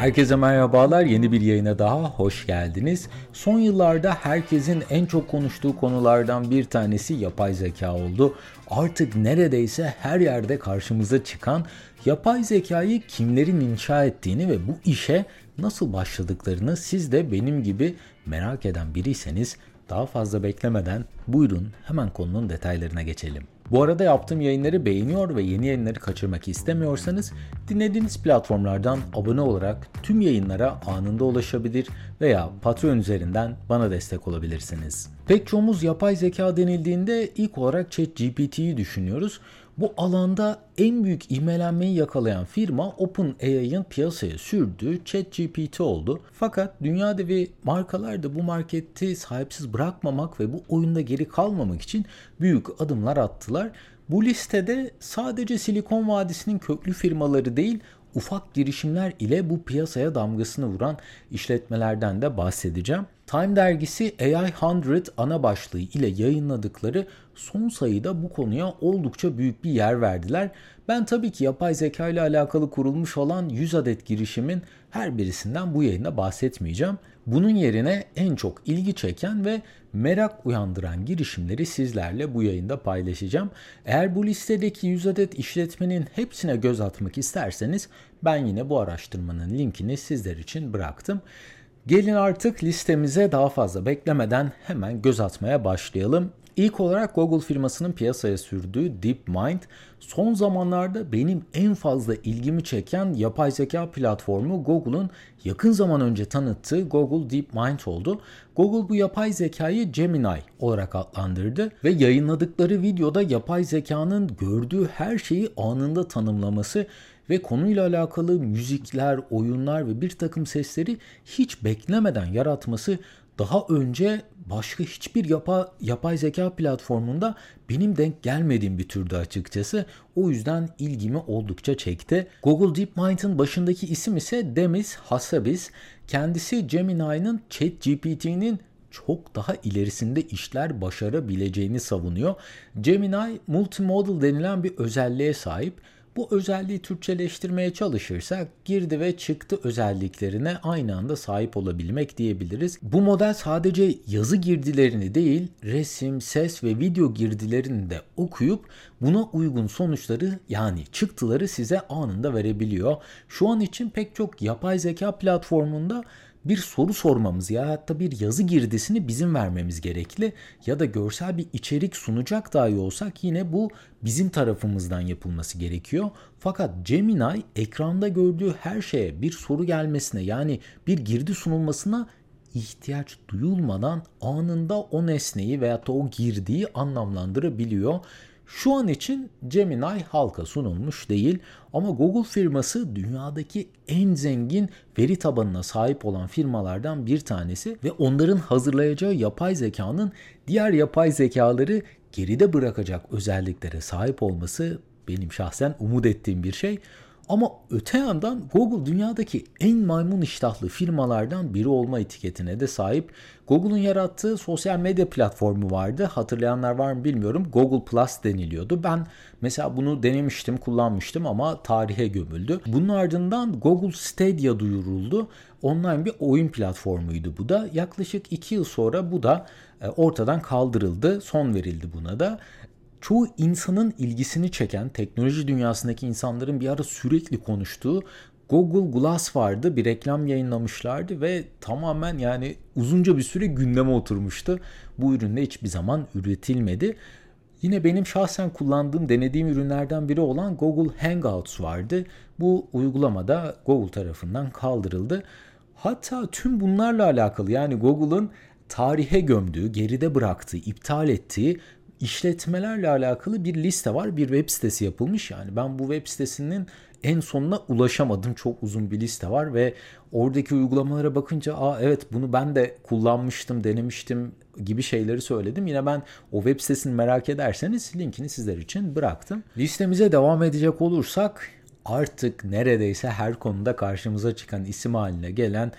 Herkese merhabalar. Yeni bir yayına daha hoş geldiniz. Son yıllarda herkesin en çok konuştuğu konulardan bir tanesi yapay zeka oldu. Artık neredeyse her yerde karşımıza çıkan yapay zekayı kimlerin inşa ettiğini ve bu işe nasıl başladıklarını siz de benim gibi merak eden biriyseniz daha fazla beklemeden buyurun hemen konunun detaylarına geçelim. Bu arada yaptığım yayınları beğeniyor ve yeni yayınları kaçırmak istemiyorsanız dinlediğiniz platformlardan abone olarak tüm yayınlara anında ulaşabilir veya Patreon üzerinden bana destek olabilirsiniz. Pek çoğumuz yapay zeka denildiğinde ilk olarak ChatGPT'yi düşünüyoruz. Bu alanda en büyük ivmelenmeyi yakalayan firma OpenAI'ın piyasaya sürdüğü ChatGPT oldu. Fakat dünya devi markalar da bu marketi sahipsiz bırakmamak ve bu oyunda geri kalmamak için büyük adımlar attılar. Bu listede sadece Silikon Vadisi'nin köklü firmaları değil, ufak girişimler ile bu piyasaya damgasını vuran işletmelerden de bahsedeceğim. Time dergisi AI 100 ana başlığı ile yayınladıkları son sayıda bu konuya oldukça büyük bir yer verdiler. Ben tabii ki yapay zeka ile alakalı kurulmuş olan 100 adet girişimin her birisinden bu yayında bahsetmeyeceğim. Bunun yerine en çok ilgi çeken ve merak uyandıran girişimleri sizlerle bu yayında paylaşacağım. Eğer bu listedeki 100 adet işletmenin hepsine göz atmak isterseniz ben yine bu araştırmanın linkini sizler için bıraktım. Gelin artık listemize daha fazla beklemeden hemen göz atmaya başlayalım. İlk olarak Google firmasının piyasaya sürdüğü DeepMind son zamanlarda benim en fazla ilgimi çeken yapay zeka platformu Google'un yakın zaman önce tanıttığı Google DeepMind oldu. Google bu yapay zekayı Gemini olarak adlandırdı ve yayınladıkları videoda yapay zekanın gördüğü her şeyi anında tanımlaması ve konuyla alakalı müzikler, oyunlar ve bir takım sesleri hiç beklemeden yaratması daha önce başka hiçbir yapa, yapay zeka platformunda benim denk gelmediğim bir türde açıkçası. O yüzden ilgimi oldukça çekti. Google DeepMind'ın başındaki isim ise Demis Hassabis. Kendisi Gemini'nin ChatGPT'nin çok daha ilerisinde işler başarabileceğini savunuyor. Gemini multimodal denilen bir özelliğe sahip. Bu özelliği Türkçeleştirmeye çalışırsak girdi ve çıktı özelliklerine aynı anda sahip olabilmek diyebiliriz. Bu model sadece yazı girdilerini değil, resim, ses ve video girdilerini de okuyup buna uygun sonuçları yani çıktıları size anında verebiliyor. Şu an için pek çok yapay zeka platformunda bir soru sormamız ya hatta bir yazı girdisini bizim vermemiz gerekli ya da görsel bir içerik sunacak dahi olsak yine bu bizim tarafımızdan yapılması gerekiyor. Fakat Gemini ekranda gördüğü her şeye bir soru gelmesine yani bir girdi sunulmasına ihtiyaç duyulmadan anında o nesneyi veya o girdiği anlamlandırabiliyor. Şu an için Gemini halka sunulmuş değil ama Google firması dünyadaki en zengin veri tabanına sahip olan firmalardan bir tanesi ve onların hazırlayacağı yapay zekanın diğer yapay zekaları geride bırakacak özelliklere sahip olması benim şahsen umut ettiğim bir şey. Ama öte yandan Google dünyadaki en maymun iştahlı firmalardan biri olma etiketine de sahip. Google'un yarattığı sosyal medya platformu vardı. Hatırlayanlar var mı bilmiyorum. Google Plus deniliyordu. Ben mesela bunu denemiştim, kullanmıştım ama tarihe gömüldü. Bunun ardından Google Stadia duyuruldu. Online bir oyun platformuydu bu da. Yaklaşık 2 yıl sonra bu da e, ortadan kaldırıldı. Son verildi buna da çoğu insanın ilgisini çeken, teknoloji dünyasındaki insanların bir ara sürekli konuştuğu Google Glass vardı. Bir reklam yayınlamışlardı ve tamamen yani uzunca bir süre gündeme oturmuştu. Bu üründe hiçbir zaman üretilmedi. Yine benim şahsen kullandığım, denediğim ürünlerden biri olan Google Hangouts vardı. Bu uygulamada Google tarafından kaldırıldı. Hatta tüm bunlarla alakalı yani Google'ın tarihe gömdüğü, geride bıraktığı, iptal ettiği işletmelerle alakalı bir liste var. Bir web sitesi yapılmış. Yani ben bu web sitesinin en sonuna ulaşamadım. Çok uzun bir liste var ve oradaki uygulamalara bakınca aa evet bunu ben de kullanmıştım, denemiştim gibi şeyleri söyledim. Yine ben o web sitesini merak ederseniz linkini sizler için bıraktım. Listemize devam edecek olursak artık neredeyse her konuda karşımıza çıkan isim haline gelen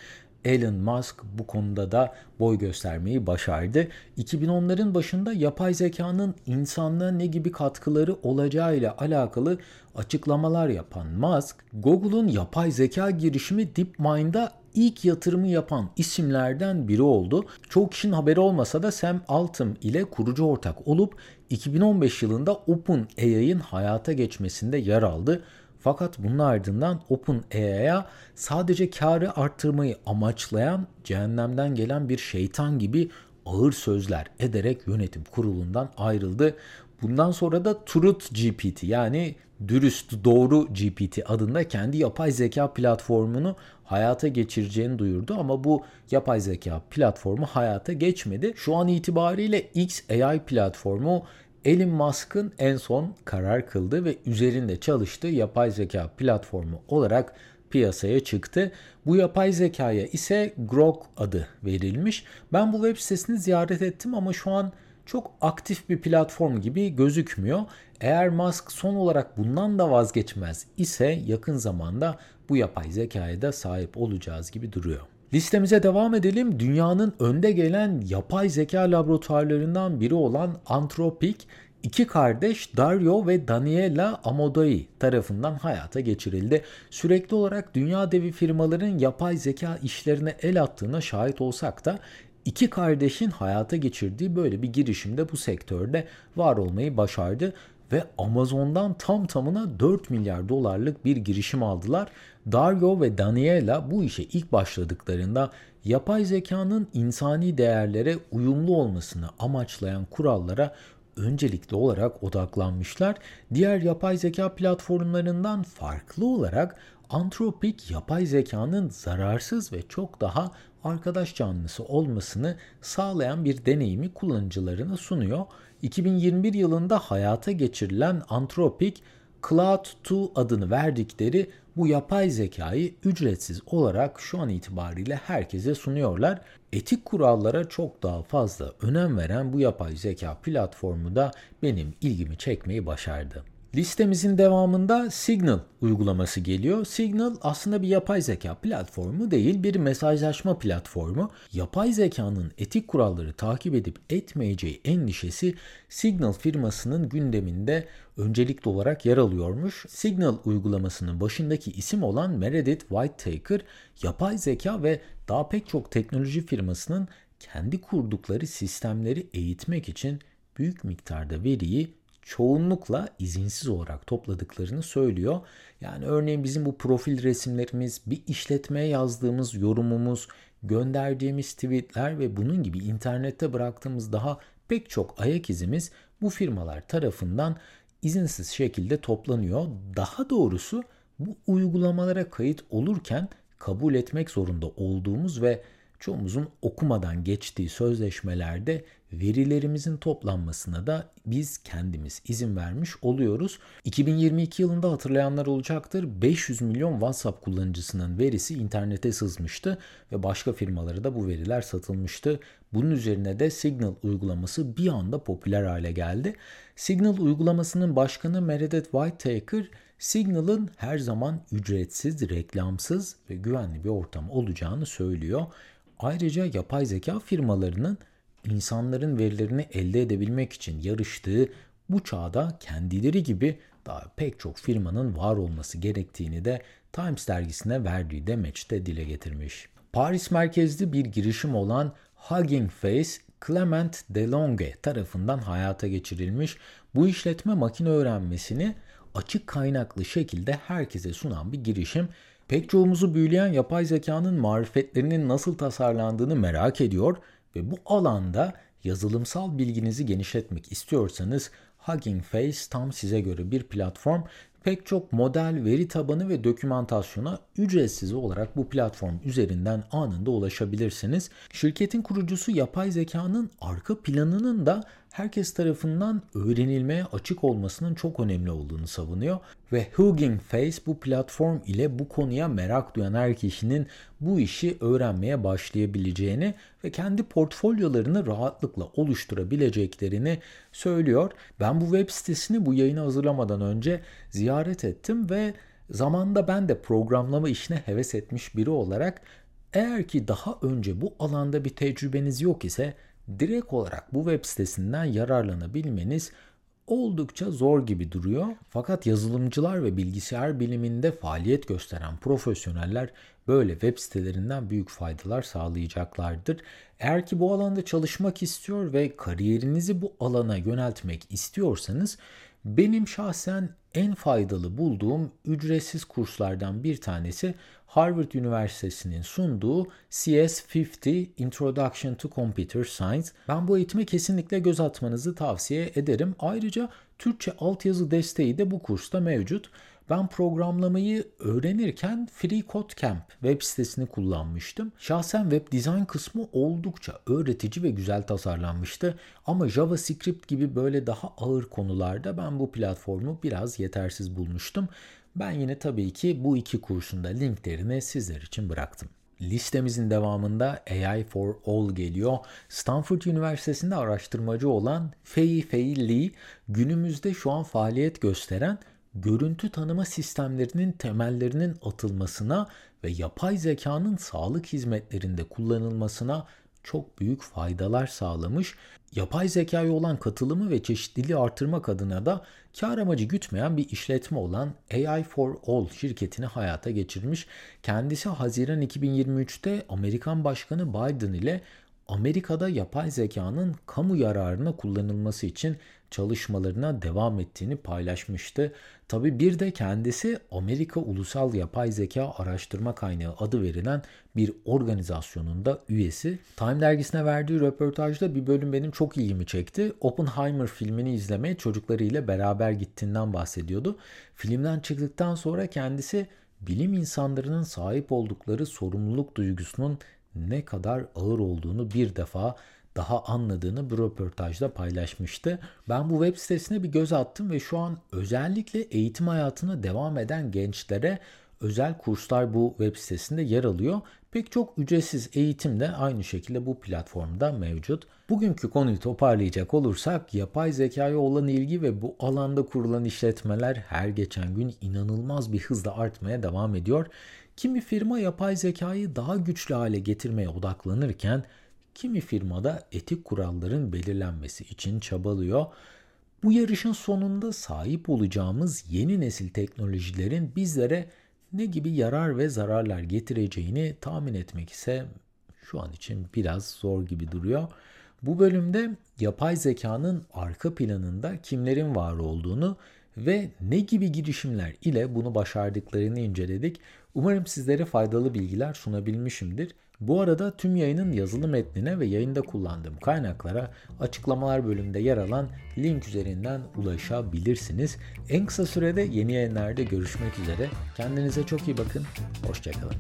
Elon Musk bu konuda da boy göstermeyi başardı. 2010'ların başında yapay zekanın insanlığa ne gibi katkıları olacağıyla alakalı açıklamalar yapan Musk, Google'un yapay zeka girişimi DeepMind'a ilk yatırımı yapan isimlerden biri oldu. Çok kişinin haberi olmasa da Sam Altman ile kurucu ortak olup 2015 yılında OpenAI'ın hayata geçmesinde yer aldı. Fakat bunun ardından OpenAI'ya sadece karı arttırmayı amaçlayan cehennemden gelen bir şeytan gibi ağır sözler ederek yönetim kurulundan ayrıldı. Bundan sonra da Truth GPT yani dürüst doğru GPT adında kendi yapay zeka platformunu hayata geçireceğini duyurdu ama bu yapay zeka platformu hayata geçmedi. Şu an itibariyle XAI platformu Elon Musk'ın en son karar kıldığı ve üzerinde çalıştığı yapay zeka platformu olarak piyasaya çıktı. Bu yapay zekaya ise Grok adı verilmiş. Ben bu web sitesini ziyaret ettim ama şu an çok aktif bir platform gibi gözükmüyor. Eğer Musk son olarak bundan da vazgeçmez ise yakın zamanda bu yapay zekaya da sahip olacağız gibi duruyor. Listemize devam edelim. Dünyanın önde gelen yapay zeka laboratuvarlarından biri olan Anthropic, iki kardeş Dario ve Daniela Amodei tarafından hayata geçirildi. Sürekli olarak dünya devi firmaların yapay zeka işlerine el attığına şahit olsak da iki kardeşin hayata geçirdiği böyle bir girişimde bu sektörde var olmayı başardı ve Amazon'dan tam tamına 4 milyar dolarlık bir girişim aldılar. Dario ve Daniela bu işe ilk başladıklarında yapay zekanın insani değerlere uyumlu olmasını amaçlayan kurallara öncelikli olarak odaklanmışlar. Diğer yapay zeka platformlarından farklı olarak Antropik yapay zekanın zararsız ve çok daha arkadaş canlısı olmasını sağlayan bir deneyimi kullanıcılarına sunuyor. 2021 yılında hayata geçirilen Antropik Cloud 2 adını verdikleri bu yapay zekayı ücretsiz olarak şu an itibariyle herkese sunuyorlar. Etik kurallara çok daha fazla önem veren bu yapay zeka platformu da benim ilgimi çekmeyi başardı. Listemizin devamında Signal uygulaması geliyor. Signal aslında bir yapay zeka platformu değil, bir mesajlaşma platformu. Yapay zekanın etik kuralları takip edip etmeyeceği endişesi Signal firmasının gündeminde öncelikli olarak yer alıyormuş. Signal uygulamasının başındaki isim olan Meredith Whitaker, yapay zeka ve daha pek çok teknoloji firmasının kendi kurdukları sistemleri eğitmek için büyük miktarda veriyi çoğunlukla izinsiz olarak topladıklarını söylüyor. Yani örneğin bizim bu profil resimlerimiz, bir işletmeye yazdığımız yorumumuz, gönderdiğimiz tweetler ve bunun gibi internette bıraktığımız daha pek çok ayak izimiz bu firmalar tarafından izinsiz şekilde toplanıyor. Daha doğrusu bu uygulamalara kayıt olurken kabul etmek zorunda olduğumuz ve çoğumuzun okumadan geçtiği sözleşmelerde verilerimizin toplanmasına da biz kendimiz izin vermiş oluyoruz. 2022 yılında hatırlayanlar olacaktır 500 milyon WhatsApp kullanıcısının verisi internete sızmıştı ve başka firmalara da bu veriler satılmıştı. Bunun üzerine de Signal uygulaması bir anda popüler hale geldi. Signal uygulamasının başkanı Meredith Whitaker Signal'ın her zaman ücretsiz, reklamsız ve güvenli bir ortam olacağını söylüyor. Ayrıca yapay zeka firmalarının insanların verilerini elde edebilmek için yarıştığı bu çağda kendileri gibi daha pek çok firmanın var olması gerektiğini de Times dergisine verdiği demeçte dile getirmiş. Paris merkezli bir girişim olan Hugging Face, Clement DeLonge tarafından hayata geçirilmiş. Bu işletme makine öğrenmesini açık kaynaklı şekilde herkese sunan bir girişim. Pek çoğumuzu büyüleyen yapay zekanın marifetlerinin nasıl tasarlandığını merak ediyor ve bu alanda yazılımsal bilginizi genişletmek istiyorsanız Hugging Face tam size göre bir platform pek çok model, veri tabanı ve dokümantasyona ücretsiz olarak bu platform üzerinden anında ulaşabilirsiniz. Şirketin kurucusu yapay zekanın arka planının da herkes tarafından öğrenilmeye açık olmasının çok önemli olduğunu savunuyor ve Hugging Face bu platform ile bu konuya merak duyan her kişinin bu işi öğrenmeye başlayabileceğini ve kendi portfolyolarını rahatlıkla oluşturabileceklerini söylüyor. Ben bu web sitesini bu yayını hazırlamadan önce ziyaret ettim ve zamanda ben de programlama işine heves etmiş biri olarak Eğer ki daha önce bu alanda bir tecrübeniz yok ise direkt olarak bu web sitesinden yararlanabilmeniz oldukça zor gibi duruyor. Fakat yazılımcılar ve bilgisayar biliminde faaliyet gösteren profesyoneller böyle web sitelerinden büyük faydalar sağlayacaklardır. Eğer ki bu alanda çalışmak istiyor ve kariyerinizi bu alana yöneltmek istiyorsanız benim şahsen en faydalı bulduğum ücretsiz kurslardan bir tanesi Harvard Üniversitesi'nin sunduğu CS50 Introduction to Computer Science. Ben bu eğitime kesinlikle göz atmanızı tavsiye ederim. Ayrıca Türkçe altyazı desteği de bu kursta mevcut. Ben programlamayı öğrenirken FreeCodeCamp web sitesini kullanmıştım. Şahsen web design kısmı oldukça öğretici ve güzel tasarlanmıştı. Ama JavaScript gibi böyle daha ağır konularda ben bu platformu biraz yetersiz bulmuştum. Ben yine tabii ki bu iki kursun da linklerini sizler için bıraktım. Listemizin devamında AI for All geliyor. Stanford Üniversitesi'nde araştırmacı olan Fei Fei Li günümüzde şu an faaliyet gösteren görüntü tanıma sistemlerinin temellerinin atılmasına ve yapay zekanın sağlık hizmetlerinde kullanılmasına çok büyük faydalar sağlamış. Yapay zekaya olan katılımı ve çeşitliliği artırmak adına da kar amacı gütmeyen bir işletme olan AI for All şirketini hayata geçirmiş. Kendisi Haziran 2023'te Amerikan Başkanı Biden ile Amerika'da yapay zekanın kamu yararına kullanılması için çalışmalarına devam ettiğini paylaşmıştı. Tabi bir de kendisi Amerika Ulusal Yapay Zeka Araştırma Kaynağı adı verilen bir organizasyonun da üyesi. Time dergisine verdiği röportajda bir bölüm benim çok ilgimi çekti. Oppenheimer filmini izlemeye çocuklarıyla beraber gittiğinden bahsediyordu. Filmden çıktıktan sonra kendisi bilim insanlarının sahip oldukları sorumluluk duygusunun ne kadar ağır olduğunu bir defa daha anladığını bir röportajda paylaşmıştı. Ben bu web sitesine bir göz attım ve şu an özellikle eğitim hayatına devam eden gençlere özel kurslar bu web sitesinde yer alıyor. Pek çok ücretsiz eğitim de aynı şekilde bu platformda mevcut. Bugünkü konuyu toparlayacak olursak yapay zekaya olan ilgi ve bu alanda kurulan işletmeler her geçen gün inanılmaz bir hızla artmaya devam ediyor. Kimi firma yapay zekayı daha güçlü hale getirmeye odaklanırken kimi firmada etik kuralların belirlenmesi için çabalıyor. Bu yarışın sonunda sahip olacağımız yeni nesil teknolojilerin bizlere ne gibi yarar ve zararlar getireceğini tahmin etmek ise şu an için biraz zor gibi duruyor. Bu bölümde yapay zekanın arka planında kimlerin var olduğunu ve ne gibi girişimler ile bunu başardıklarını inceledik. Umarım sizlere faydalı bilgiler sunabilmişimdir. Bu arada tüm yayının yazılı metnine ve yayında kullandığım kaynaklara açıklamalar bölümünde yer alan link üzerinden ulaşabilirsiniz. En kısa sürede yeni yayınlarda görüşmek üzere. Kendinize çok iyi bakın. Hoşçakalın.